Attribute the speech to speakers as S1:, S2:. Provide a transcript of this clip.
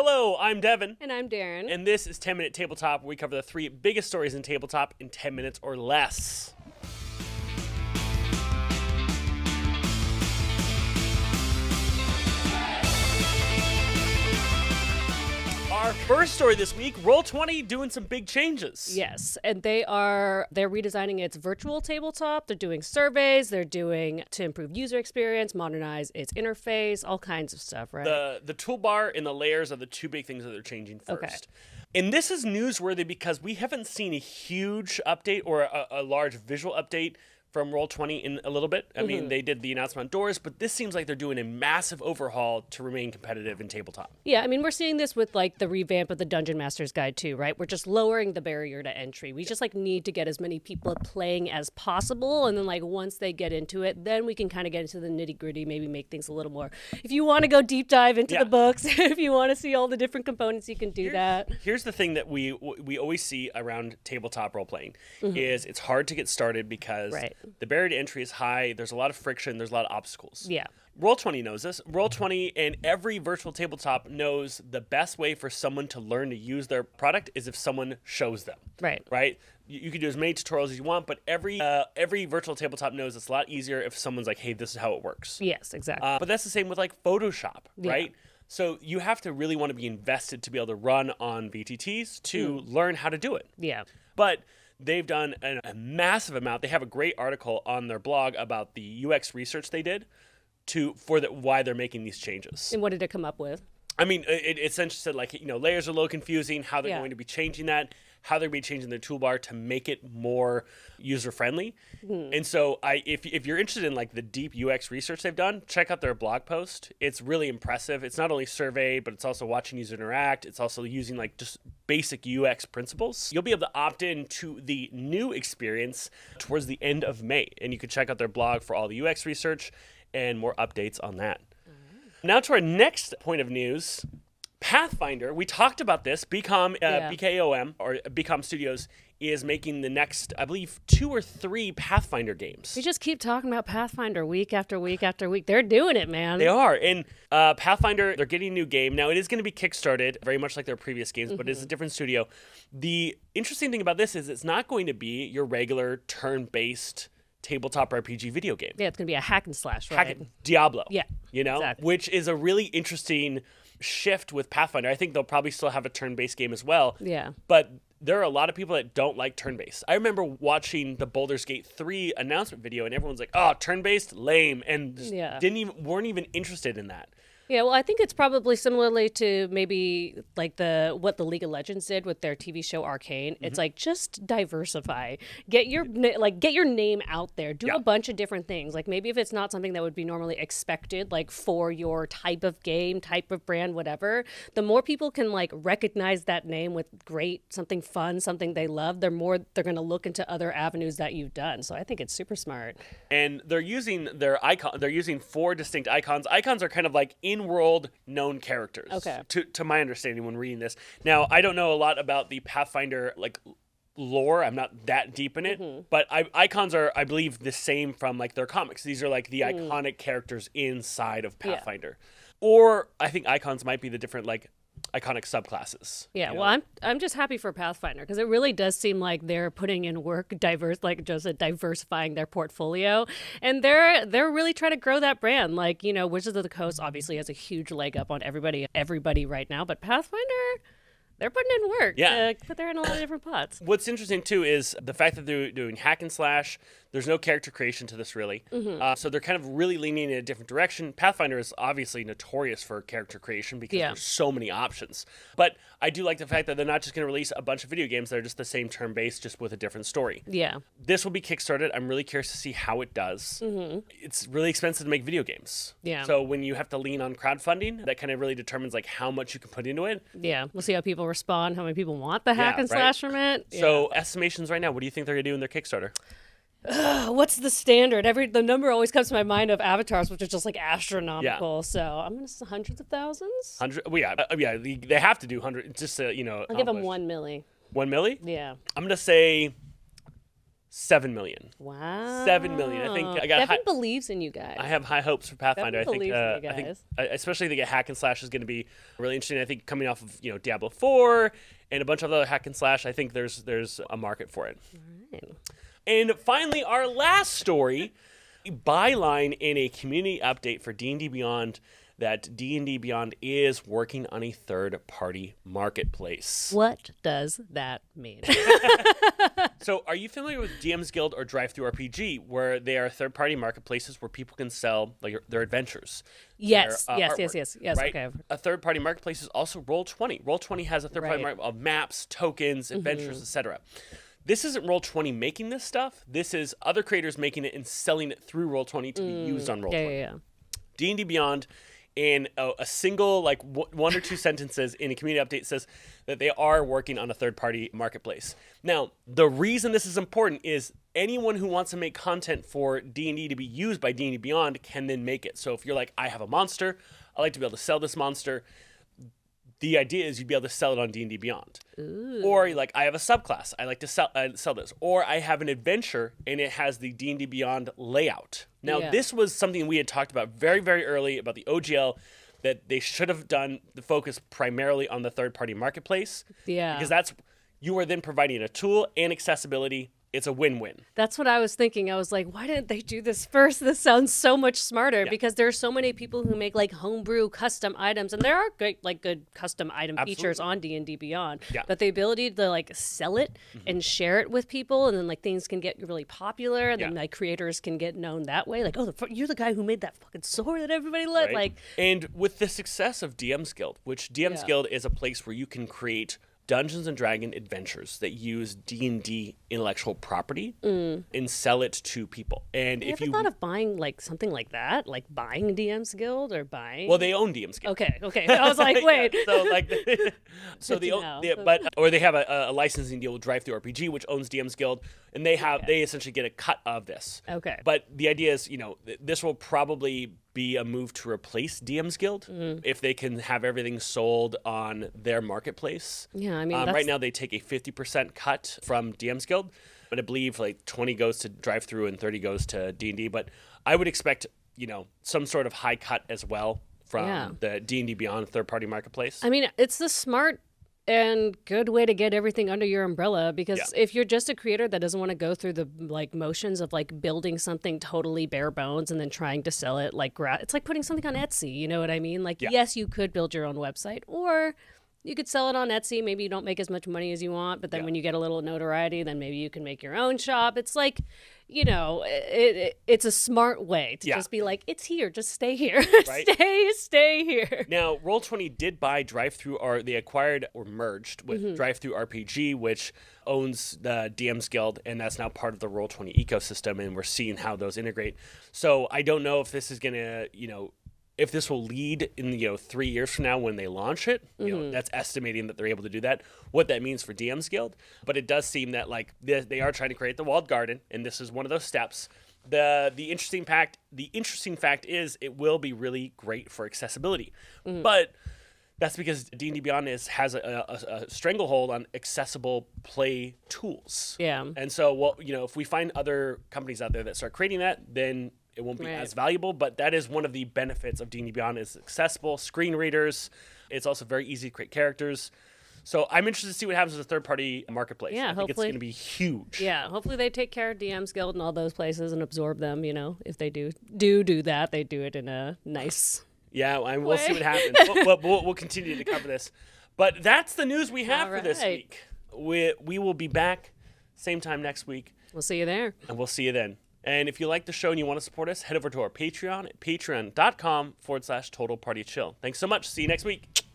S1: Hello, I'm Devin.
S2: And I'm Darren.
S1: And this is 10 Minute Tabletop, where we cover the three biggest stories in tabletop in 10 minutes or less. Our first story this week Roll20 doing some big changes.
S2: yes, and they are they're redesigning its virtual tabletop. They're doing surveys. They're doing to improve user experience, modernize its interface, all kinds of stuff. Right?
S1: The, the toolbar and the layers are the two big things that they're changing first.
S2: Okay.
S1: And this is newsworthy because we haven't seen a huge update or a, a large visual update from Roll20 in a little bit. I mean,
S2: Mm-hmm.
S1: they did the announcement on Doors, but this seems like they're doing a massive overhaul to remain competitive in tabletop.
S2: yeah, I mean we're seeing this with like the revamp of the Dungeon Master's Guide too, right? We're just lowering the barrier to entry. We just like need to get as many people playing as possible, and then like once they get into it, then we can kind of get into the nitty gritty. Maybe make things a little more. If you want to go deep dive into
S1: Yeah.
S2: the books, if you want to see all the different components, you can do that.
S1: Here's the thing that we we always see around tabletop role playing is it's hard to get started because
S2: Mm-hmm. Right.
S1: The barrier to entry is high. There's a lot of friction. There's a lot of obstacles.
S2: Yeah.
S1: Roll20 knows this. Roll20 and every virtual tabletop knows the best way for someone to learn to use their product is if someone shows them.
S2: Right.
S1: Right? You, you can do as many tutorials as you want, but every uh, every virtual tabletop knows it's a lot easier if someone's like, "Hey, this is how it works."
S2: Yes, exactly.
S1: Uh, but that's the same with like Photoshop, right? So you have to really want to be invested to be able to run on VTTs to learn how to do it.
S2: yeah.
S1: But they've done a, a massive amount. They have a great article on their blog about the UX research they did to for the, why they're making these changes.
S2: And what did it come up with?
S1: I mean, it, it essentially said like you know layers are a little confusing. How they're
S2: Yeah.
S1: going to be changing that. How they're going to be changing their toolbar to make it more user friendly.
S2: Hmm.
S1: And so, I if if you're interested in like the deep UX research they've done, check out their blog post. It's really impressive. It's not only survey, but it's also watching users interact. It's also using like just basic UX principles. You'll be able to opt in to the new experience towards the end of May, and you can check out their blog for all the UX research and more updates on that. Now to our next point of news. Pathfinder, we talked about this. BKOM, uh,
S2: Yeah.
S1: BKOM, or BKOM Studios, is making the next, I believe, two or three Pathfinder games.
S2: We just keep talking about Pathfinder week after week after week. They're doing it, man.
S1: They are. And uh, Pathfinder, they're getting a new game. Now, it is going to be kickstarted, very much like their previous games, but it's a different studio. The interesting thing about this is it's not going to be your regular turn based tabletop RPG video game.
S2: yeah, it's gonna be a hack and slash,
S1: Hack
S2: right?
S1: it- Diablo.
S2: Yeah,
S1: You know,
S2: exactly.
S1: which is a really interesting shift with Pathfinder. I think they'll probably still have a turn based game as well.
S2: Yeah.
S1: But there are a lot of people that don't like turn based. I remember watching the Baldur's Gate 3 announcement video and everyone's like, oh, turn based, lame. And just
S2: Yeah.
S1: didn't even, weren't even interested in that.
S2: Yeah, well, I think it's probably similarly to maybe like the what the League of Legends did with their TV show Arcane.
S1: Mm-hmm.
S2: It's like just diversify, get your like get your name out there, do
S1: Yeah.
S2: a bunch of different things. Like maybe if it's not something that would be normally expected, like for your type of game, type of brand, whatever, the more people can like recognize that name with great something fun, something they love, they're more they're going to look into other avenues that you've done. So I think it's super smart.
S1: and they're using their icon they're using four distinct icons icons are kind of like in-world known characters
S2: Okay.
S1: to, to my understanding when reading this now i don't know a lot about the pathfinder like lore i'm not that deep in it
S2: Mm-hmm.
S1: but I, icons are i believe the same from like their comics these are like the
S2: Mm.
S1: iconic characters inside of pathfinder or i think icons might be the different like iconic subclasses
S2: Yeah,
S1: you know?
S2: well, I'm I'm just happy for Pathfinder because it really does seem like they're putting in work, diverse, like just diversifying their portfolio, and they're they're really trying to grow that brand. Like you know, Wizards of the Coast obviously has a huge leg up on everybody everybody right now, but Pathfinder, they're putting in work.
S1: Yeah.
S2: to they're in a lot of different pots.
S1: What's interesting too is the fact that they're doing hack and slash. There's no character creation to this really,
S2: Mm-hmm.
S1: uh, so they're kind of really leaning in a different direction. Pathfinder is obviously notorious for character creation because
S2: Yeah.
S1: there's so many options. But I do like the fact that they're not just going to release a bunch of video games that are just the same turn based, just with a different story.
S2: Yeah,
S1: This will be kickstarted. I'm really curious to see how it does. It's really expensive to make video games.
S2: Mm-hmm. Yeah.
S1: So when you have to lean on crowdfunding, that kind of really determines like how much you can put into it.
S2: yeah. We'll see how people respond. How many people want the hack
S1: Yeah,
S2: and
S1: right.
S2: slash from it? Yeah.
S1: So estimations right now, what do you think they're going to do in their Kickstarter?
S2: Uh, what's the standard? Every the number always comes to my mind of avatars, which is just like astronomical. So I'm gonna say hundreds of thousands.
S1: Hundred. Well, yeah, uh, yeah. They have to do hundred just to you know.
S2: I'll give them one milli.
S1: One milli.
S2: Yeah.
S1: I'm gonna say seven million.
S2: Wow.
S1: Seven million. I think I got
S2: Devin believes in you guys.
S1: I have high hopes for Pathfinder. I think,
S2: believes in
S1: uh, I think,
S2: guys.
S1: uh, especially I think a hack and slash is going to be really interesting. I think coming off of you know Diablo Four and a bunch of other hack and slash, I think there's there's a market for it. And finally, our last story, byline in a community update for D&D Beyond that D&D Beyond is working on a third-party marketplace.
S2: What does that mean?
S1: So, are you familiar with DM's Guild or DriveThruRPG, where they are third-party marketplaces where people can sell like their adventures?
S2: yes,
S1: their, uh,
S2: yes,
S1: artwork,
S2: yes, yes, yes.
S1: right?
S2: Okay.
S1: A third-party marketplace is also Roll20. Roll20 has a third-party
S2: Right. Mm-hmm.
S1: market of maps, tokens, adventures, etc. This isn't Roll20 making this stuff. This is other creators making it and selling it through Roll20 to be used on Roll20.
S2: Mm, Yeah, yeah, yeah.
S1: D&D Beyond in a, a single like w- one or two sentences in a community update says that they are working on a third party marketplace. Now, the reason this is important is anyone who wants to make content for D&D to be used by D&D Beyond can then make it. So if you're like I have a monster, I like to be able to sell this monster, the idea is you'd be able to sell it on D&D Beyond. Or like I have a subclass, I like to sell uh, sell this. Or I have an adventure and it has the D&D Beyond layout. Now
S2: Yeah.
S1: this was something we had talked about very very early about the OGL that they should have done the focus primarily on the third party marketplace
S2: Yeah.
S1: because that's you are then providing a tool and accessibility. It's a win-win.
S2: That's what I was thinking. I was like, why didn't they do this first? This sounds so much smarter because there are so many people who make like homebrew custom items, and there are great like good custom item features on D and D Beyond.
S1: Yeah.
S2: But the ability to like sell it mm-hmm. and share it with people, and then like things can get really popular, and then
S1: Yeah.
S2: like creators can get known that way. Like, oh, the, you're the guy who made that fucking sword that everybody loved.
S1: right?
S2: Like,
S1: and with the success of DM's Guild, which DM's
S2: Yeah.
S1: Guild is a place where you can create Dungeons and Dragon adventures that use D and D intellectual property mm. and sell it to people. And
S2: you
S1: if you
S2: thought of buying like something like that, like buying DM's Guild or buying?
S1: well, they own DM's Guild.
S2: okay, okay. I was like,
S1: Yeah,
S2: wait.
S1: so like, so
S2: Good
S1: they own,
S2: know.
S1: they, but or they have a, a licensing deal with DriveThruRPG, which owns DM's Guild, and they have they essentially get a cut of this.
S2: Okay.
S1: But the idea is, you know, th- this will probably be a move to replace DM's Guild
S2: Mm-hmm.
S1: if they can have everything sold on their marketplace.
S2: Yeah, I mean,
S1: um, right now they take a fifty percent cut from DM's Guild, but I believe like twenty goes to DriveThru and thirty goes to D and D. But I would expect, you know, some sort of high cut as well from
S2: Yeah.
S1: the D and D Beyond third party marketplace.
S2: I mean, it's the smart and good way to get everything under your umbrella because
S1: Yeah.
S2: if you're just a creator that doesn't want to go through the like motions of like building something totally bare bones and then trying to sell it like gra- it's like putting something on Etsy, you know what I mean? Like
S1: Yeah.
S2: yes, you could build your own website or you could sell it on Etsy. Maybe you don't make as much money as you want, but then
S1: Yeah.
S2: when you get a little notoriety, then maybe you can make your own shop. It's like, you know, it, it, it's a smart way to
S1: Yeah.
S2: just be like, it's here, just stay here,
S1: Right.
S2: stay, stay here.
S1: Now, Roll20 did buy DriveThru, or they acquired or merged with
S2: Mm-hmm.
S1: DriveThruRPG, which owns the DM's Guild, and that's now part of the Roll20 ecosystem, and we're seeing how those integrate. So I don't know if this is going to, you know, if this will lead in you know three years from now when they launch it. You
S2: Mm-hmm.
S1: know, that's estimating that they're able to do that. What that means for DM's Guild, but it does seem that like they, they are trying to create the walled garden, and this is one of those steps. The the interesting fact the interesting fact is it will be really great for accessibility,
S2: Mm-hmm.
S1: but that's because D&D Beyond is has a, a, a stranglehold on accessible play tools.
S2: Yeah.
S1: And so, well, you know, if we find other companies out there that start creating that, then it won't be
S2: Right.
S1: as valuable. But that is one of the benefits of D&D Beyond is accessible screen readers. It's also very easy to create characters. So I'm interested to see what happens with the third party marketplace.
S2: Yeah,
S1: I think
S2: hopefully-
S1: it's going to be huge.
S2: Yeah, hopefully they take care of DM's Guild and all those places and absorb them. You know, if they do do do that, they do it in a nice.
S1: Yeah, and we'll see what happens. we'll, we'll, we'll, continue to cover this. But that's the news we have
S2: All
S1: for this week. We, we will be back same time next week,
S2: We'll see you there.
S1: and we'll see you then. And if you like the show and you want to support us, head over to our Patreon at patreon.com forward slash total party chill. Thanks so much. See you next week.